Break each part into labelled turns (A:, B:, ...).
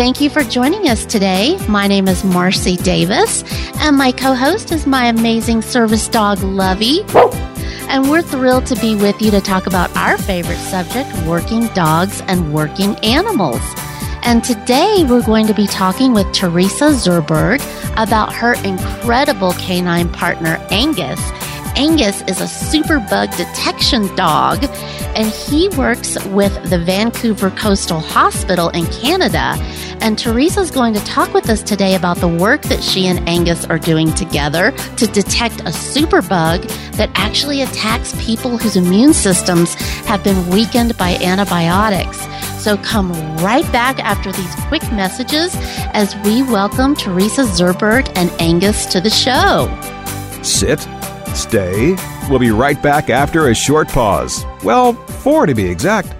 A: Thank you for joining us today. My name is Marcy Davis, and my co host is my amazing service dog, Lovey. And we're thrilled to be with you to talk about our favorite subject working dogs and working animals. And today we're going to be talking with Teresa Zurberg about her incredible canine partner, Angus Angus is a superbug detection dog, and he works with the Vancouver Coastal Hospital in Canada. And Teresa's going to talk with us today about the work that she and Angus are doing together to detect a superbug that actually attacks people whose immune systems have been weakened by antibiotics. So come right back after these quick messages as we welcome Teresa Zurberg and Angus to the show.
B: Sit Stay. We'll be right back after a short pause. Well, four to be exact.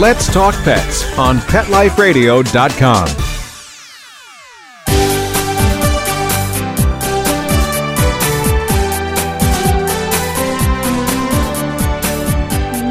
B: Let's Talk Pets on PetLifeRadio.com.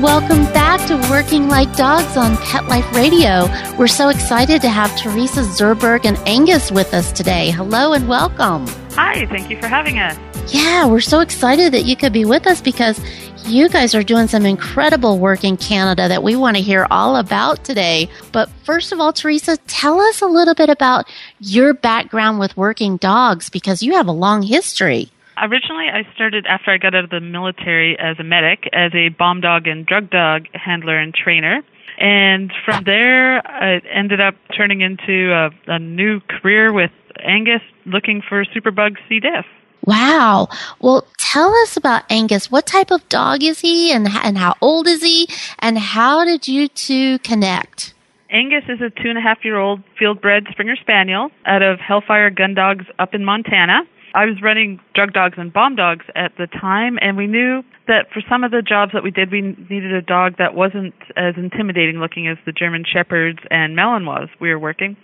A: Welcome back to Working Like Dogs on Pet Life Radio. We're so excited to have Teresa Zurberg and Angus with us today. Hello and welcome.
C: Hi, thank you for having us.
A: Yeah, we're so excited that you could be with us because you guys are doing some incredible work in Canada that we want to hear all about today. But first of all, Teresa, tell us a little bit about your background with working dogs because you have a long history.
C: Originally, I started after I got out of the military as a medic, as a bomb dog and drug dog handler and trainer. And from there, I ended up turning into a, a new career with Angus looking for superbug C. diff.
A: Wow. Well, tell us about Angus. What type of dog is he and, and how old is he? And how did you two connect?
C: Angus is a two and a half year old field bred Springer Spaniel out of Hellfire Gun Dogs up in Montana. I was running drug dogs and bomb dogs at the time, and we knew that for some of the jobs that we did, we needed a dog that wasn't as intimidating looking as the German Shepherds and Malinois we were working.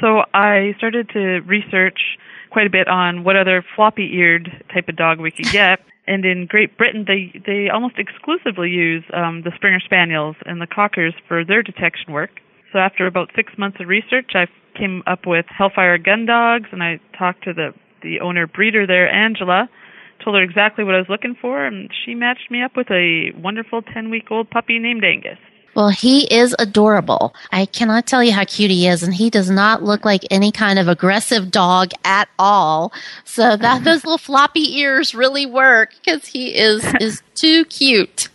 C: So I started to research quite a bit on what other floppy eared type of dog we could get. and in Great Britain, they they almost exclusively use um, the Springer Spaniels and the Cockers for their detection work. So after about six months of research, I came up with Hellfire Gun Dogs, and I talked to the the owner breeder there, Angela. Told her exactly what I was looking for, and she matched me up with a wonderful 10 week old puppy named Angus.
A: Well, he is adorable. I cannot tell you how cute he is, and he does not look like any kind of aggressive dog at all. So that those little floppy ears really work because he is is too cute.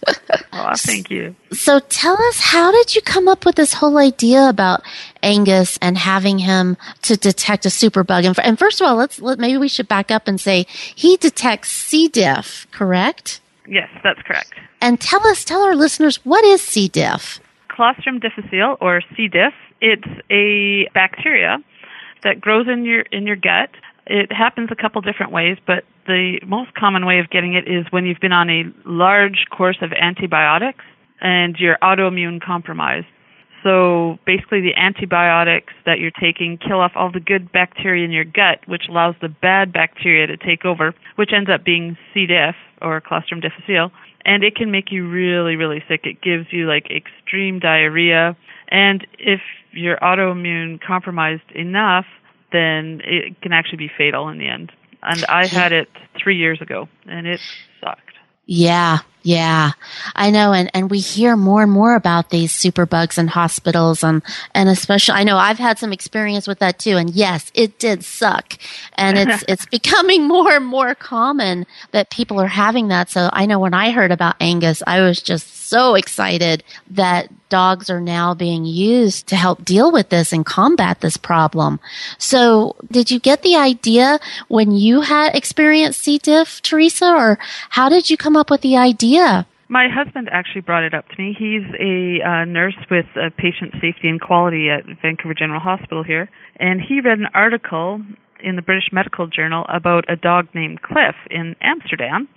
C: oh, thank you.
A: So tell us, how did you come up with this whole idea about Angus and having him to detect a superbug? And, and first of all, let's let, maybe we should back up and say he detects C. diff, correct?
C: Yes, that's correct.
A: And tell us, tell our listeners, what is C. diff?
C: Clostridium difficile, or C. diff. It's a bacteria that grows in your in your gut. It happens a couple different ways, but the most common way of getting it is when you've been on a large course of antibiotics and you're autoimmune compromised. So basically, the antibiotics that you're taking kill off all the good bacteria in your gut, which allows the bad bacteria to take over, which ends up being C. diff or Clostridium difficile. And it can make you really, really sick. It gives you like extreme diarrhea. And if you're autoimmune compromised enough, then it can actually be fatal in the end. And I had it three years ago, and it sucked.
A: Yeah, yeah, I know, and, and we hear more and more about these superbugs in hospitals, and and especially I know I've had some experience with that too. And yes, it did suck, and it's it's becoming more and more common that people are having that. So I know when I heard about Angus, I was just so excited that dogs are now being used to help deal with this and combat this problem. So, did you get the idea when you had experienced C. diff, Teresa, or how did you come up with the idea?
C: My husband actually brought it up to me. He's a uh, nurse with uh, patient safety and quality at Vancouver General Hospital here, and he read an article in the British Medical Journal about a dog named Cliff in Amsterdam.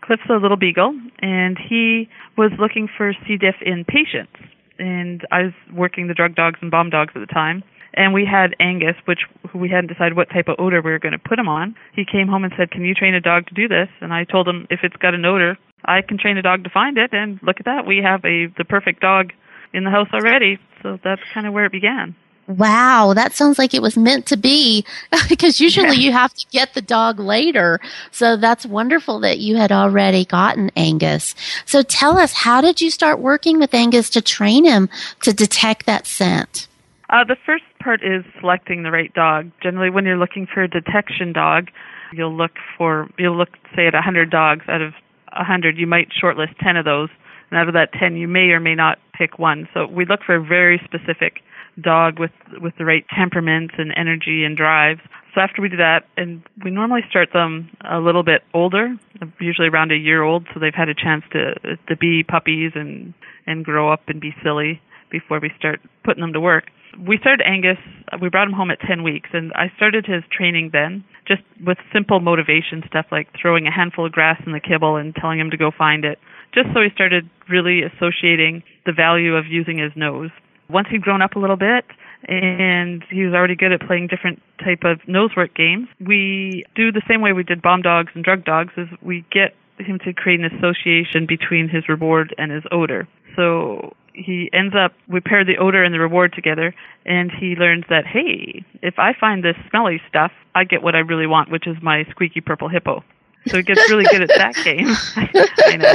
C: Cliff's a little beagle, and he was looking for C. diff in patients. And I was working the drug dogs and bomb dogs at the time. And we had Angus, which we hadn't decided what type of odor we were going to put him on. He came home and said, "Can you train a dog to do this?" And I told him, "If it's got an odor, I can train a dog to find it." And look at that, we have a the perfect dog in the house already. So that's kind of where it began.
A: Wow, that sounds like it was meant to be because usually you have to get the dog later. So that's wonderful that you had already gotten Angus. So tell us, how did you start working with Angus to train him to detect that scent?
C: Uh, the first part is selecting the right dog. Generally, when you're looking for a detection dog, you'll look for, you'll look, say, at 100 dogs. Out of 100, you might shortlist 10 of those. And out of that 10, you may or may not pick one. So we look for a very specific dog with with the right temperament and energy and drive. So after we do that, and we normally start them a little bit older, usually around a year old, so they've had a chance to to be puppies and and grow up and be silly before we start putting them to work. We started Angus. We brought him home at 10 weeks, and I started his training then, just with simple motivation stuff like throwing a handful of grass in the kibble and telling him to go find it, just so he started really associating the value of using his nose once he'd grown up a little bit and he was already good at playing different type of nosework games, we do the same way we did bomb dogs and drug dogs is we get him to create an association between his reward and his odor. So he ends up we pair the odor and the reward together and he learns that hey if i find this smelly stuff i get what i really want which is my squeaky purple hippo so he gets really good at that game I know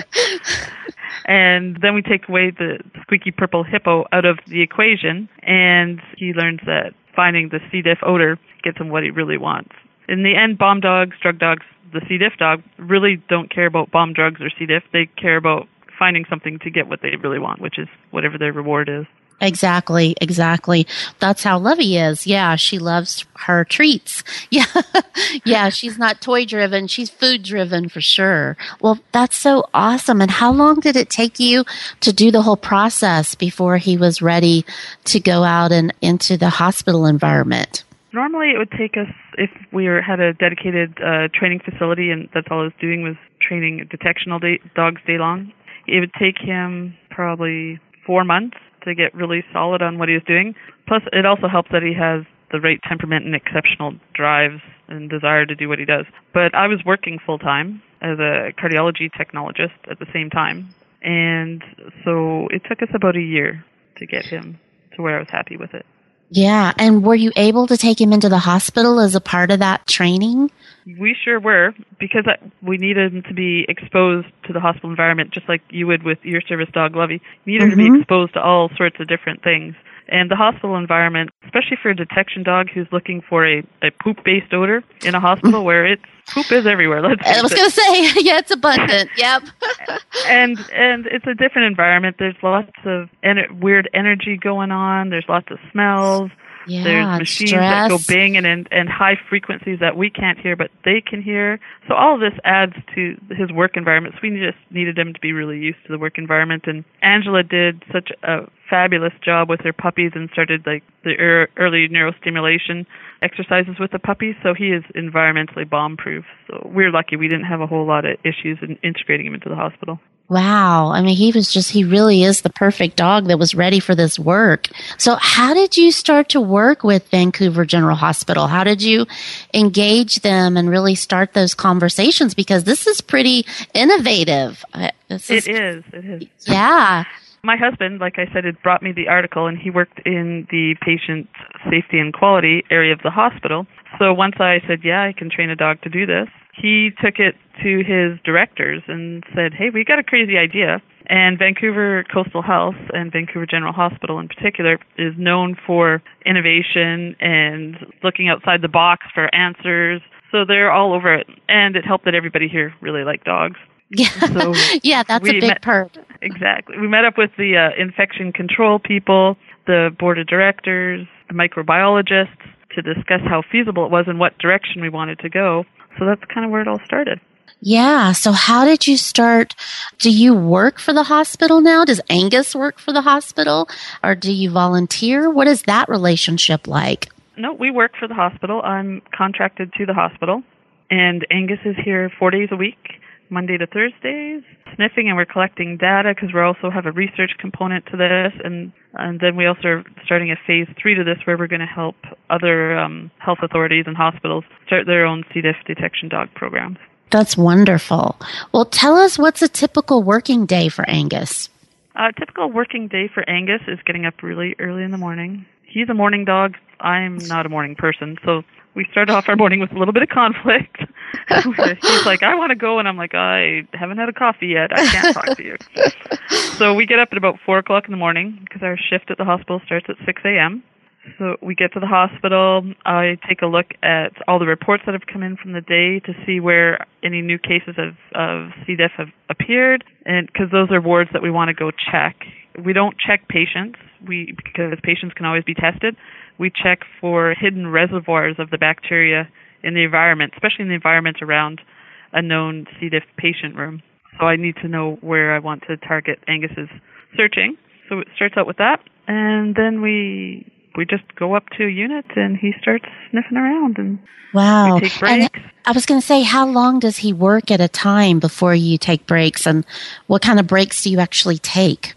C: and then we take away the squeaky purple hippo out of the equation, and he learns that finding the C. diff odor gets him what he really wants. In the end, bomb dogs, drug dogs, the C. diff dog really don't care about bomb drugs or C. diff. They care about finding something to get what they really want, which is whatever their reward is.
A: Exactly, exactly. That's how Lovey is. Yeah, she loves her treats. Yeah, yeah, she's not toy driven, she's food driven for sure. Well, that's so awesome. And how long did it take you to do the whole process before he was ready to go out and into the hospital environment?
C: Normally, it would take us if we were, had a dedicated uh, training facility, and that's all I was doing was training detectional day, dogs day long. It would take him probably four months to get really solid on what he was doing. Plus, it also helps that he has the right temperament and exceptional drives and desire to do what he does. But I was working full time as a cardiology technologist at the same time, and so it took us about a year to get him to where I was happy with it.
A: Yeah. And were you able to take him into the hospital as a part of that training?
C: We sure were because we needed him to be exposed to the hospital environment just like you would with your service dog Lovey. You needed mm-hmm. to be mm-hmm. exposed to all sorts of different things. And the hospital environment, especially for a detection dog who's looking for a, a poop based odor in a hospital where it's poop is everywhere. Let's
A: I was going to say, yeah, it's abundant. yep.
C: and and it's a different environment. There's lots of en- weird energy going on. There's lots of smells.
A: Yeah,
C: There's machines
A: stress.
C: that go banging and, and high frequencies that we can't hear, but they can hear. So all of this adds to his work environment. So we just needed him to be really used to the work environment. And Angela did such a fabulous job with her puppies and started like the er- early neurostimulation exercises with the puppies. So he is environmentally bomb proof. So we're lucky we didn't have a whole lot of issues in integrating him into the hospital.
A: Wow. I mean, he was just, he really is the perfect dog that was ready for this work. So how did you start to work with Vancouver General Hospital? How did you engage them and really start those conversations? Because this is pretty innovative.
C: Uh, this is, it is. It is.
A: Yeah.
C: My husband, like I said, had brought me the article and he worked in the patient safety and quality area of the hospital. So once I said, yeah, I can train a dog to do this, he took it to his directors and said, "Hey, we got a crazy idea." And Vancouver Coastal Health and Vancouver General Hospital in particular is known for innovation and looking outside the box for answers. So they're all over it. And it helped that everybody here really liked dogs.
A: Yeah,
C: So
A: yeah, that's a big
C: met-
A: perk.
C: Exactly. We met up with the uh, infection control people, the board of directors, the microbiologists to discuss how feasible it was and what direction we wanted to go. So that's kind of where it all started.
A: Yeah. So how did you start? Do you work for the hospital now? Does Angus work for the hospital or do you volunteer? What is that relationship like?
C: No, we work for the hospital. I'm contracted to the hospital, and Angus is here four days a week, Monday to Thursdays, sniffing, and we're collecting data because we also have a research component to this, and and then we also are starting a phase three to this where we're going to help other um, health authorities and hospitals start their own C. diff detection dog programs.
A: That's wonderful. Well, tell us what's a typical working day for Angus.
C: A typical working day for Angus is getting up really early in the morning. He's a morning dog. I'm not a morning person, so we start off our morning with a little bit of conflict. He's like, "I want to go," and I'm like, "I haven't had a coffee yet. I can't talk to you." So we get up at about four o'clock in the morning because our shift at the hospital starts at six a.m. So we get to the hospital. I take a look at all the reports that have come in from the day to see where any new cases of, of C. diff have appeared, and because those are wards that we want to go check. We don't check patients. We because patients can always be tested. We check for hidden reservoirs of the bacteria in the environment, especially in the environment around a known C. diff patient room. So I need to know where I want to target Angus's searching. So it starts out with that, and then we we just go up to a unit and he starts sniffing around and
A: Wow.
C: we take
A: And. I was going to say, how long does he work at a time before you take breaks? And what kind of breaks do you actually take?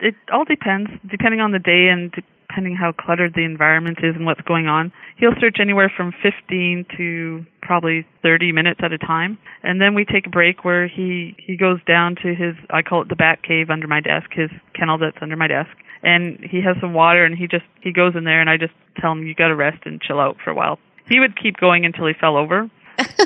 C: it all depends, depending on the day and depending how cluttered the environment is and what's going on. He'll search anywhere from 15 to probably 30 minutes at a time, and then we take a break where he he goes down to his I call it the bat cave under my desk, his kennel that's under my desk, and he has some water and he just he goes in there and I just tell him you got to rest and chill out for a while. He would keep going until he fell over,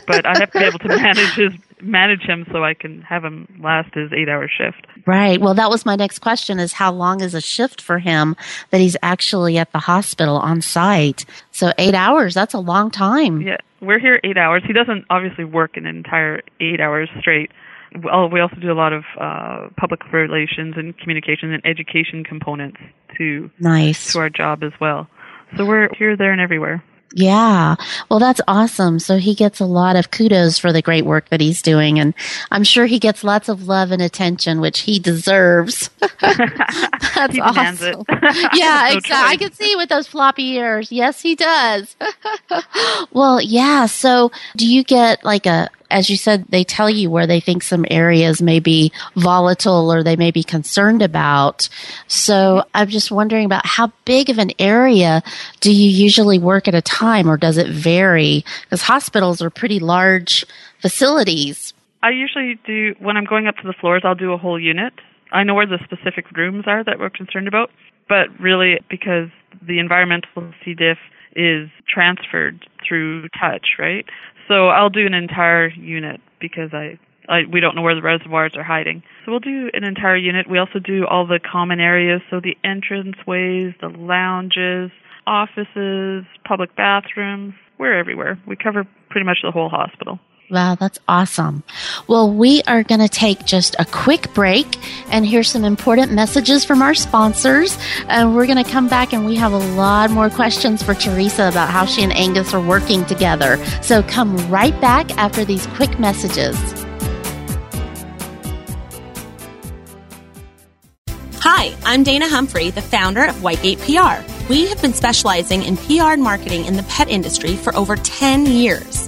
C: but I have to be able to manage his manage him so I can have him last his eight hour shift.
A: Right. Well, that was my next question is how long is a shift for him that he's actually at the hospital on site? So eight hours, that's a long time.
C: Yeah, we're here eight hours. He doesn't obviously work an entire eight hours straight. Well, we also do a lot of uh, public relations and communication and education components to
A: Nice.
C: to our job as well. So we're here, there, and everywhere.
A: Yeah. Well, that's awesome. So he gets a lot of kudos for the great work that he's doing. And I'm sure he gets lots of love and attention, which he deserves. that's
C: He
A: awesome. yeah,
C: No
A: exactly. I can see with those floppy ears. Yes, he does. well, yeah. So do you get like a, as you said, they tell you where they think some areas may be volatile or they may be concerned about. So I'm just wondering about how big of an area do you usually work at a time or does it vary? Because hospitals are pretty large facilities.
C: I usually do when I'm going up to the floors. I'll do a whole unit. I know where the specific rooms are that we're concerned about, but really because the environmental C. diff is transferred through touch, right? So I'll do an entire unit because I, I we don't know where the reservoirs are hiding. So we'll do an entire unit. We also do all the common areas, so the entranceways, the lounges, offices, public bathrooms. We're everywhere. We cover pretty much the whole hospital.
A: Wow, that's awesome. Well, we are going to take just a quick break and hear some important messages from our sponsors. And we're going to come back and we have a lot more questions for Teresa about how she and Angus are working together. So come right back after these quick messages.
D: Hi, I'm Dana Humphrey, the founder of Whitegate PR. We have been specializing in PR and marketing in the pet industry for over 10 years.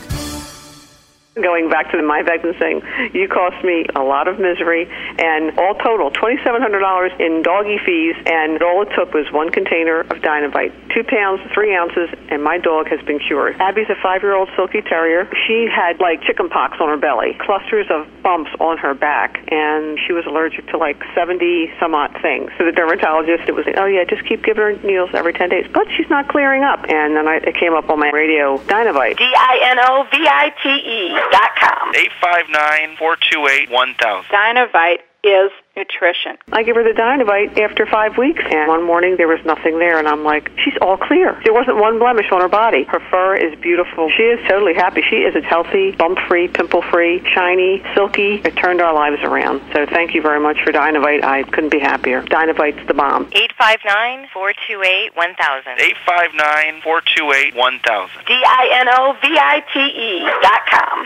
E: Going back to MyVet and saying, you cost me a lot of misery, and all total, $2,700 in doggy fees, and all it took was one container of Dinovite, two pounds, three ounces, and my dog has been cured. Abby's a five-year-old Silky Terrier. She had like chicken pox on her belly, clusters of bumps on her back, and she was allergic to like 70 some odd things. So the dermatologist, it was, oh yeah, just keep giving her needles every 10 days. But she's not clearing up. And then I, it came up on my radio, Dinovite.
F: D-I-N-O-V-I-T-E dot com.
G: 859-428-1000.
F: Dinovite is nutrition.
E: I give her the Dinovite after five weeks, and one morning there was nothing there, and I'm like, she's all clear. There wasn't one blemish on her body. Her fur is beautiful. She is totally happy. She is a healthy, bump-free, pimple-free, shiny, silky. It turned our lives around. So thank you very much for Dinovite. I couldn't be happier. Dinovite's the bomb.
F: 859-428-1000.
G: 859-428-1000.
F: D-I-N-O-V-I-T-E dot com.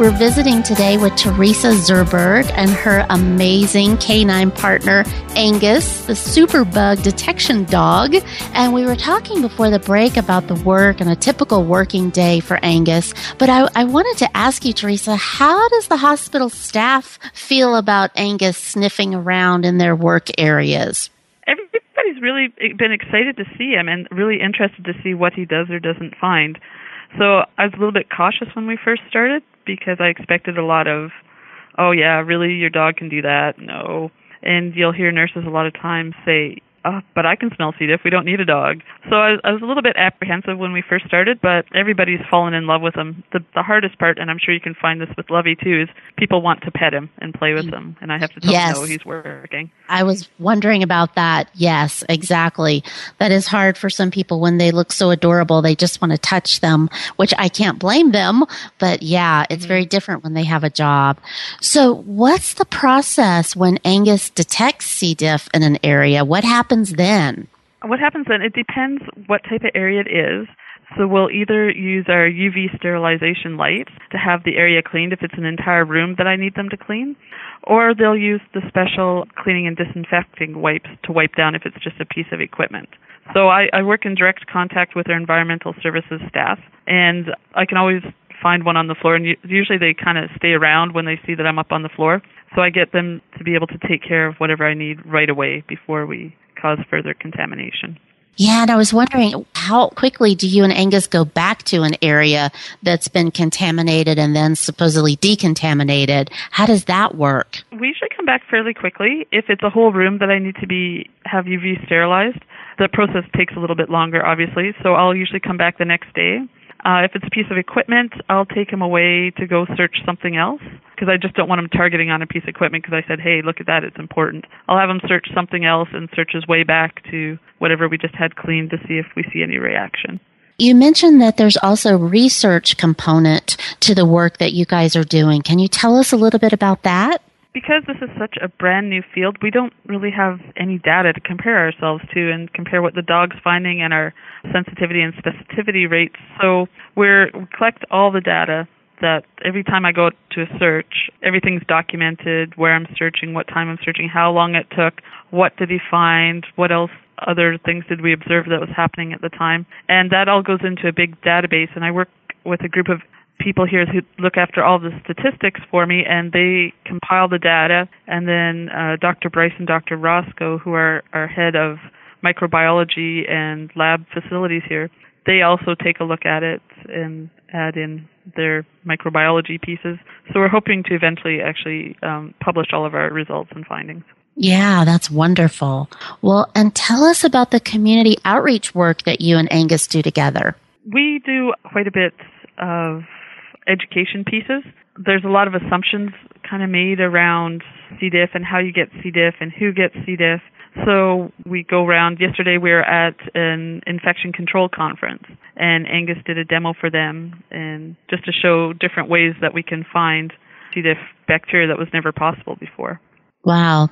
A: We're visiting today with Teresa Zurberg and her amazing canine partner, Angus, the superbug detection dog. And we were talking before the break about the work and a typical working day for Angus. But I, I wanted to ask you, Teresa, how does the hospital staff feel about Angus sniffing around in their work areas?
C: Everybody's really been excited to see him and really interested to see what he does or doesn't find. So I was a little bit cautious when we first started because I expected a lot of, oh yeah, really, your dog can do that? No. And you'll hear nurses a lot of times say, oh, but I can smell C. diff. We don't need a dog. So I, I was a little bit apprehensive when we first started, but everybody's fallen in love with him. The, the hardest part, and I'm sure you can find this with Lovey too, is people want to pet him and play with mm. him, and I have to tell
A: Yes.
C: them no, he's working.
A: I was wondering about that. Yes, exactly. That is hard for some people when they look so adorable. They just want to touch them, which I can't blame them. But yeah, it's very mm-hmm. different when they have a job. So what's the process when Angus detects C. diff in an area? What happens then?
C: What happens then? It depends what type of area it is. So we'll either use our UV sterilization lights to have the area cleaned if it's an entire room that I need them to clean, or they'll use the special cleaning and disinfecting wipes to wipe down if it's just a piece of equipment. So I, I work in direct contact with our environmental services staff, and I can always find one on the floor, and usually they kind of stay around when they see that I'm up on the floor. So I get them to be able to take care of whatever I need right away before we cause further contamination.
A: Yeah, and I was wondering how quickly do you and Angus go back to an area that's been contaminated and then supposedly decontaminated? How does that work?
C: We usually come back fairly quickly. If it's a whole room that I need to be have UV sterilized, the process takes a little bit longer, obviously. So I'll usually come back the next day. Uh, if it's a piece of equipment, I'll take him away to go search something else because I just don't want him targeting on a piece of equipment because I said, hey, look at that, it's important. I'll have him search something else and search his way back to whatever we just had cleaned to see if we see any reaction.
A: You mentioned that there's also research component to the work that you guys are doing. Can you tell us a little bit about that?
C: Because this is such a brand new field, we don't really have any data to compare ourselves to and compare what the dog's finding and our sensitivity and specificity rates. So we're, we collect all the data that every time I go to a search, everything's documented, where I'm searching, what time I'm searching, how long it took, what did he find, what else other things did we observe that was happening at the time. And that all goes into a big database and I work with a group of people here who look after all the statistics for me, and they compile the data. And then uh, Dr. Bryce and Dr. Roscoe, who are our head of microbiology and lab facilities here, they also take a look at it and add in their microbiology pieces. So we're hoping to eventually actually um, publish all of our results and findings.
A: Yeah, that's wonderful. Well, and tell us about the community outreach work that you and Angus do together.
C: We do quite a bit of education pieces. There's a lot of assumptions kind of made around C. diff and how you get C. diff and who gets C. diff. So we go around. Yesterday we were at an infection control conference, and Angus did a demo for them, and just to show different ways that we can find C. diff bacteria that was never possible before.
A: Wow.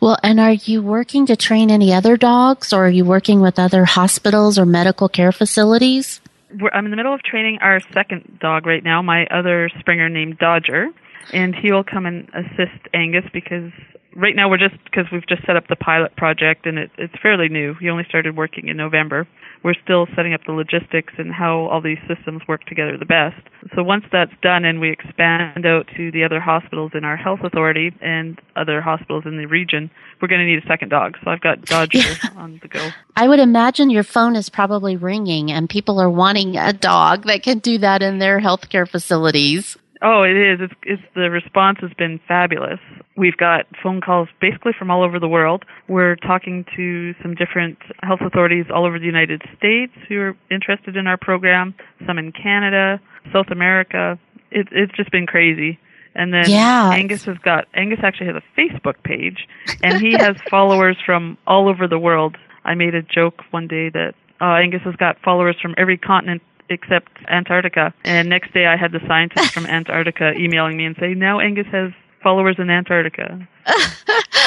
A: Well, and are you working to train any other dogs or are you working with other hospitals or medical care facilities?
C: We're, I'm in the middle of training our second dog right now, my other Springer named Dodger, and he will come and assist Angus because right now we're just because we've just set up the pilot project and it, it's fairly new. He only started working in November we're still setting up the logistics and how all these systems work together the best. So once that's done and we expand out to the other hospitals in our health authority and other hospitals in the region, we're going to need a second dog. So I've got Dodger on the go.
A: I would imagine your phone is probably ringing and people are wanting a dog that can do that in their healthcare facilities.
C: Oh, it is. It's, it's the response has been fabulous. We've got phone calls basically from all over the world. We're talking to some different health authorities all over the United States who are interested in our program. Some in Canada, South America. It, it's just been crazy. And then
A: yeah.
C: Angus has got Angus actually has a Facebook page, and he has followers from all over the world. I made a joke one day that uh, Angus has got followers from every continent except Antarctica. And next day I had the scientist from Antarctica emailing me and saying, now Angus has followers in Antarctica.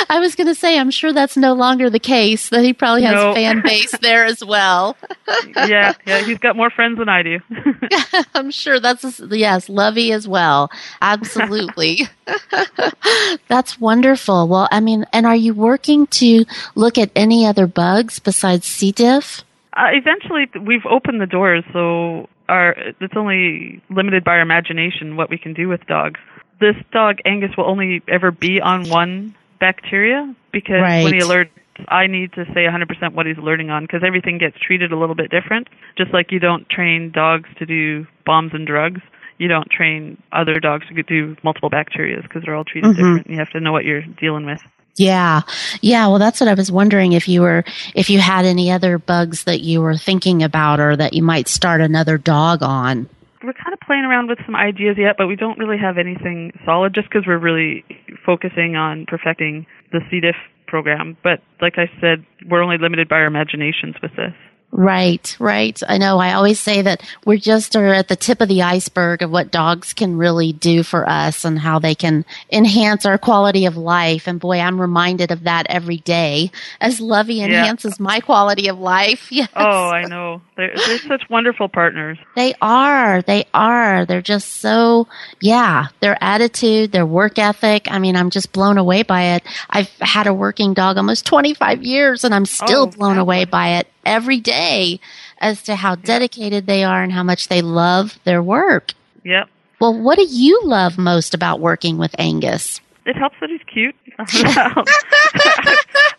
A: I was going to say, I'm sure that's no longer the case. That he probably has no. a fan base there as well.
C: yeah, yeah, he's got more friends than I do.
A: I'm sure that's a, yes, Lovey as well. Absolutely. that's wonderful. Well, I mean, and are you working to look at any other bugs besides C. diff?
C: Uh, eventually, we've opened the doors, so our it's only limited by our imagination what we can do with dogs. This dog Angus will only ever be on one bacteria because
A: right.
C: when he alerts, I need to say 100% what he's alerting on because everything gets treated a little bit different. Just like you don't train dogs to do bombs and drugs, you don't train other dogs to do multiple bacteria because they're all treated
A: mm-hmm.
C: different. You have to know what you're dealing with.
A: Yeah. Yeah. Well, that's what I was wondering if you were, if you had any other bugs that you were thinking about or that you might start another dog on.
C: We're kind of playing around with some ideas yet, but we don't really have anything solid just because we're really focusing on perfecting the C. diff program. But like I said, we're only limited by our imaginations with this.
A: Right, right. I know. I always say that we're just are at the tip of the iceberg of what dogs can really do for us and how they can enhance our quality of life. And boy, I'm reminded of that every day as Lovey enhances
C: yeah.
A: my quality of life. Yes.
C: Oh, I know. They're, they're such wonderful partners.
A: They are. They are. They're just so, yeah, their attitude, their work ethic. I mean, I'm just blown away by it. I've had a working dog almost 25 years and I'm still
C: oh,
A: blown
C: wow.
A: away by it every day as to how dedicated they are and how much they love their work.
C: Yep.
A: Well, what do you love most about working with Angus?
C: It helps that he's cute.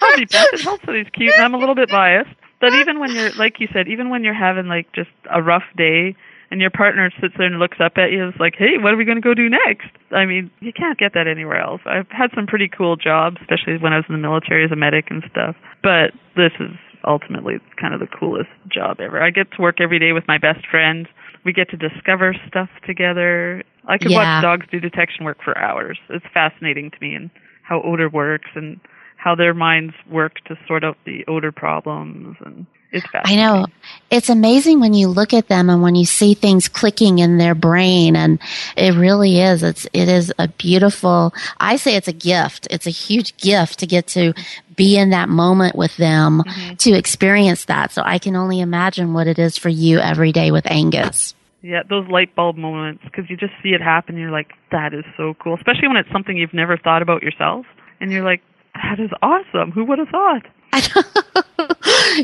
C: I'll be best. It helps that he's cute, and I'm a little bit biased. But even when you're, like you said, even when you're having like just a rough day, and your partner sits there and looks up at you, it's like, hey, what are we going to go do next? I mean, you can't get that anywhere else. I've had some pretty cool jobs, especially when I was in the military as a medic and stuff. But this is ultimately it's kind of the coolest job ever. I get to work every day with my best friend. We get to discover stuff together. I could
A: Yeah.
C: watch dogs do detection work for hours. It's fascinating to me and how odor works and how their minds work to sort out the odor problems and it's
A: I know. It's amazing when you look at them and when you see things clicking in their brain and it really is. It's it is a beautiful I say it's a gift. It's a huge gift to get to be in that moment with them mm-hmm. to experience that. So I can only imagine what it is for you every day with Angus.
C: Yeah, those light bulb moments because you just see it happen. You're like, that is so cool. Especially when it's something you've never thought about yourself, and you're like, that is awesome. Who would have thought?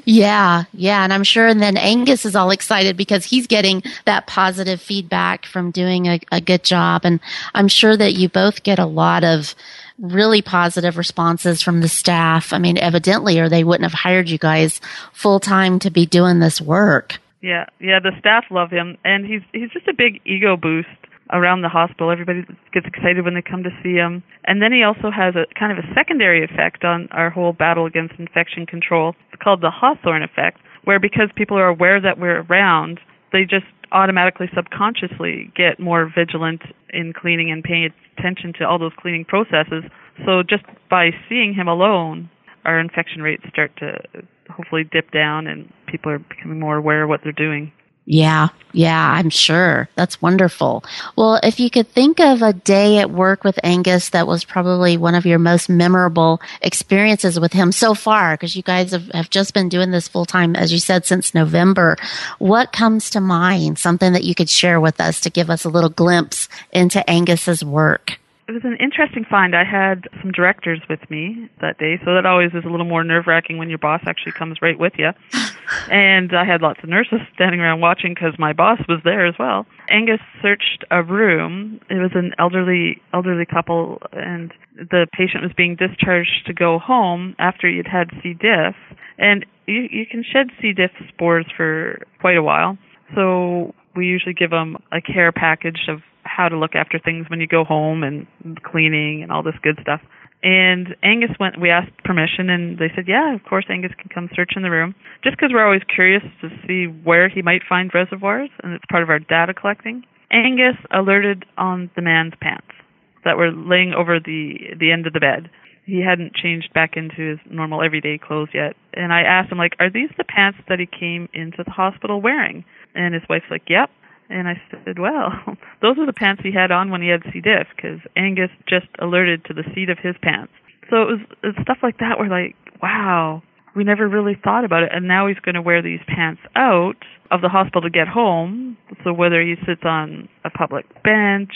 A: Yeah, yeah, and I'm sure. And then Angus is all excited because he's getting that positive feedback from doing a, a good job, and I'm sure that you both get a lot of really positive responses from the staff. I mean, evidently, or they wouldn't have hired you guys full time to be doing this work.
C: Yeah, yeah. The staff love him, and he's he's just a big ego boost around the hospital. Everybody gets excited when they come to see him, and then he also has a kind of a secondary effect on our whole battle against infection control. It's called the Hawthorne effect, where because people are aware that we're around, they just automatically subconsciously get more vigilant in cleaning and paying attention to all those cleaning processes. So just by seeing him alone, our infection rates start to hopefully dip down and people are becoming more aware of what they're doing.
A: Yeah, yeah, I'm sure. That's wonderful. Well, if you could think of a day at work with Angus that was probably one of your most memorable experiences with him so far, because you guys have, have just been doing this full time, as you said, since November, what comes to mind? Something that you could share with us to give us a little glimpse into Angus's work?
C: it was an interesting find. I had some directors with me that day, so that always is a little more nerve wracking when your boss actually comes right with you. and I had lots of nurses standing around watching because my boss was there as well. Angus searched a room. It was an elderly elderly couple, and the patient was being discharged to go home after he'd had C. diff. And you you can shed C. diff spores for quite a while. So we usually give them a care package of how to look after things when you go home and cleaning and all this good stuff. And Angus went, we asked permission, and they said, yeah, of course, Angus can come search in the room. Just because we're always curious to see where he might find reservoirs, and it's part of our data collecting. Angus alerted on the man's pants that were laying over the the end of the bed. He hadn't changed back into his normal everyday clothes yet. And I asked him, like, are these the pants that he came into the hospital wearing? And his wife's like, yep. And I said, well, those are the pants he had on when he had C. diff, because Angus just alerted to the seat of his pants. So it was, stuff like that where like, wow, we never really thought about it. And now he's going to wear these pants out of the hospital to get home. So whether he sits on a public bench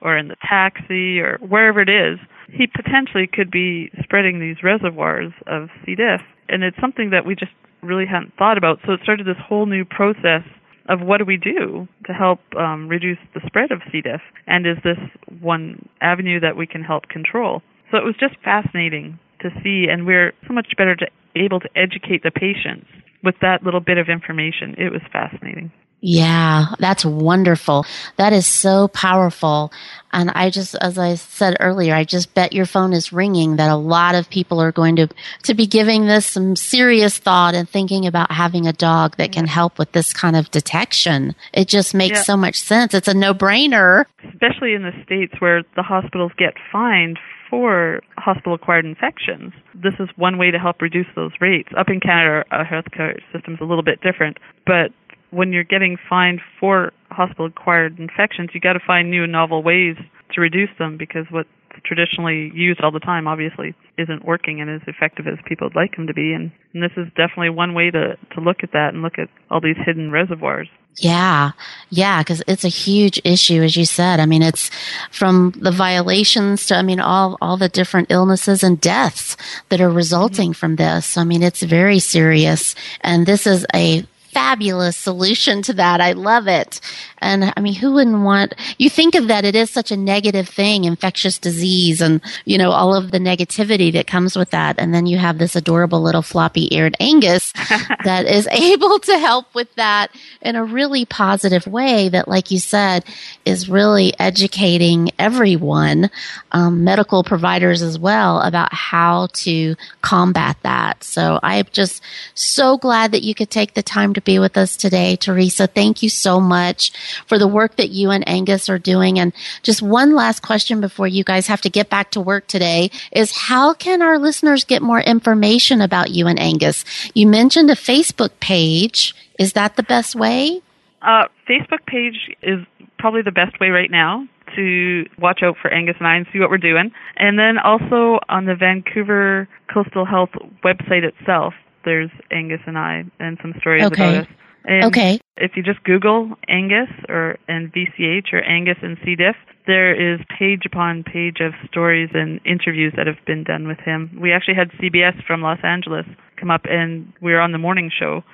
C: or in the taxi or wherever it is, he potentially could be spreading these reservoirs of C. diff. And it's something that we just really hadn't thought about. So it started this whole new process of what do we do to help um, reduce the spread of C. diff, and is this one avenue that we can help control? So it was just fascinating to see, and we're so much better to able to educate the patients with that little bit of information. It was fascinating.
A: Yeah, that's wonderful. That is so powerful. And I just, as I said earlier, I just bet your phone is ringing that a lot of people are going to, to be giving this some serious thought and thinking about having a dog that can help with this kind of detection. It just makes yeah. so much sense. It's a no brainer.
C: Especially in the States where the hospitals get fined for hospital acquired infections. This is one way to help reduce those rates. Up in Canada, our healthcare system is a little bit different, but when you're getting fined for hospital acquired infections, you got to find new and novel ways to reduce them because what's traditionally used all the time obviously isn't working and as effective as people would like them to be. And, and this is definitely one way to, to look at that and look at all these hidden reservoirs.
A: Yeah. Yeah. Cause it's a huge issue, as you said. I mean, it's from the violations to, I mean, all, all the different illnesses and deaths that are resulting mm-hmm. from this. I mean, it's very serious. And this is a fabulous solution to that. I love it. And I mean, who wouldn't want, you think of that, it is such a negative thing, infectious disease and, you know, all of the negativity that comes with that. And then you have this adorable little floppy eared Angus that is able to help with that in a really positive way that, like you said, is really educating everyone, um, medical providers as well, about how to combat that. So I'm just so glad that you could take the time to be with us today, Teresa. Thank you so much for the work that you and Angus are doing. And just one last question before you guys have to get back to work today is how can our listeners get more information about you and Angus? You mentioned a Facebook page. Is that the best way?
C: Uh, Facebook page is probably the best way right now to watch out for Angus and I and see what we're doing. And then also on the Vancouver Coastal Health website itself, there's Angus and I and some stories
A: okay.
C: about us. And
A: okay.
C: If you just Google Angus or and VCH or Angus and C. diff, there is page upon page of stories and interviews that have been done with him. We actually had CBS from Los Angeles come up, and we were on the morning show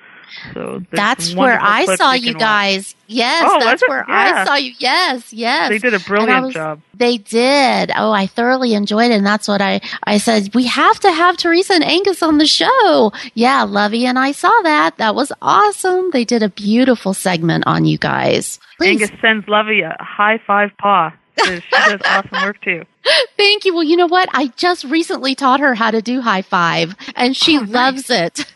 C: so
A: that's where I saw you guys. Watch. Yes,
C: oh,
A: that's where
C: yeah.
A: I saw you. Yes, yes.
C: They did a brilliant was, job.
A: They did. Oh, I thoroughly enjoyed it. And that's what I, I said, we have to have Teresa and Angus on the show. Yeah, Lovey and I saw that. That was awesome. They did a beautiful segment on you guys.
C: Please. Angus sends Lovey a high five paw. She does awesome work too.
A: Thank you. Well, you know what? I just recently taught her how to do high five and she oh, loves nice. it.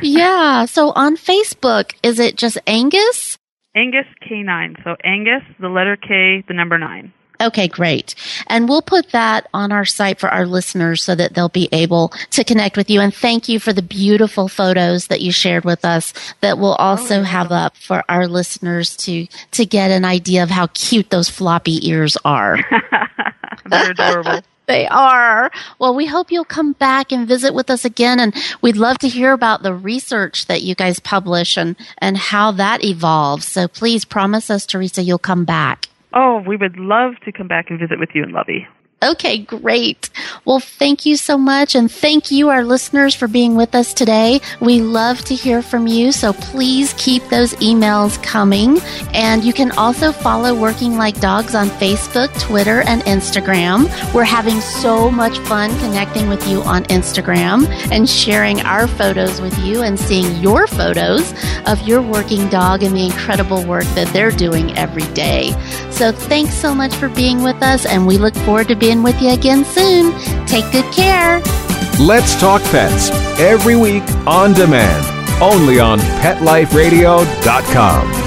A: yeah. So on Facebook, is it just Angus?
C: Angus K9. So Angus, the letter K, the number nine.
A: Okay, great. And we'll put that on our site for our listeners so that they'll be able to connect with you. And thank you for the beautiful photos that you shared with us that we'll oh, also have up for our listeners to, to get an idea of how cute those floppy ears are.
C: They're adorable.
A: They are. Well, we hope you'll come back and visit with us again. And we'd love to hear about the research that you guys publish and, and how that evolves. So please promise us, Teresa, you'll come back.
C: Oh, we would love to come back and visit with you in Lovey.
A: Okay, great. Well, thank you so much. And thank you, our listeners, for being with us today. We love to hear from you. So please keep those emails coming. And you can also follow Working Like Dogs on Facebook, Twitter, and Instagram. We're having so much fun connecting with you on Instagram and sharing our photos with you and seeing your photos of your working dog and the incredible work that they're doing every day. So thanks so much for being with us. And we look forward to being in with you again soon. Take good care.
B: Let's Talk Pets every week on demand, only on PetLifeRadio.com.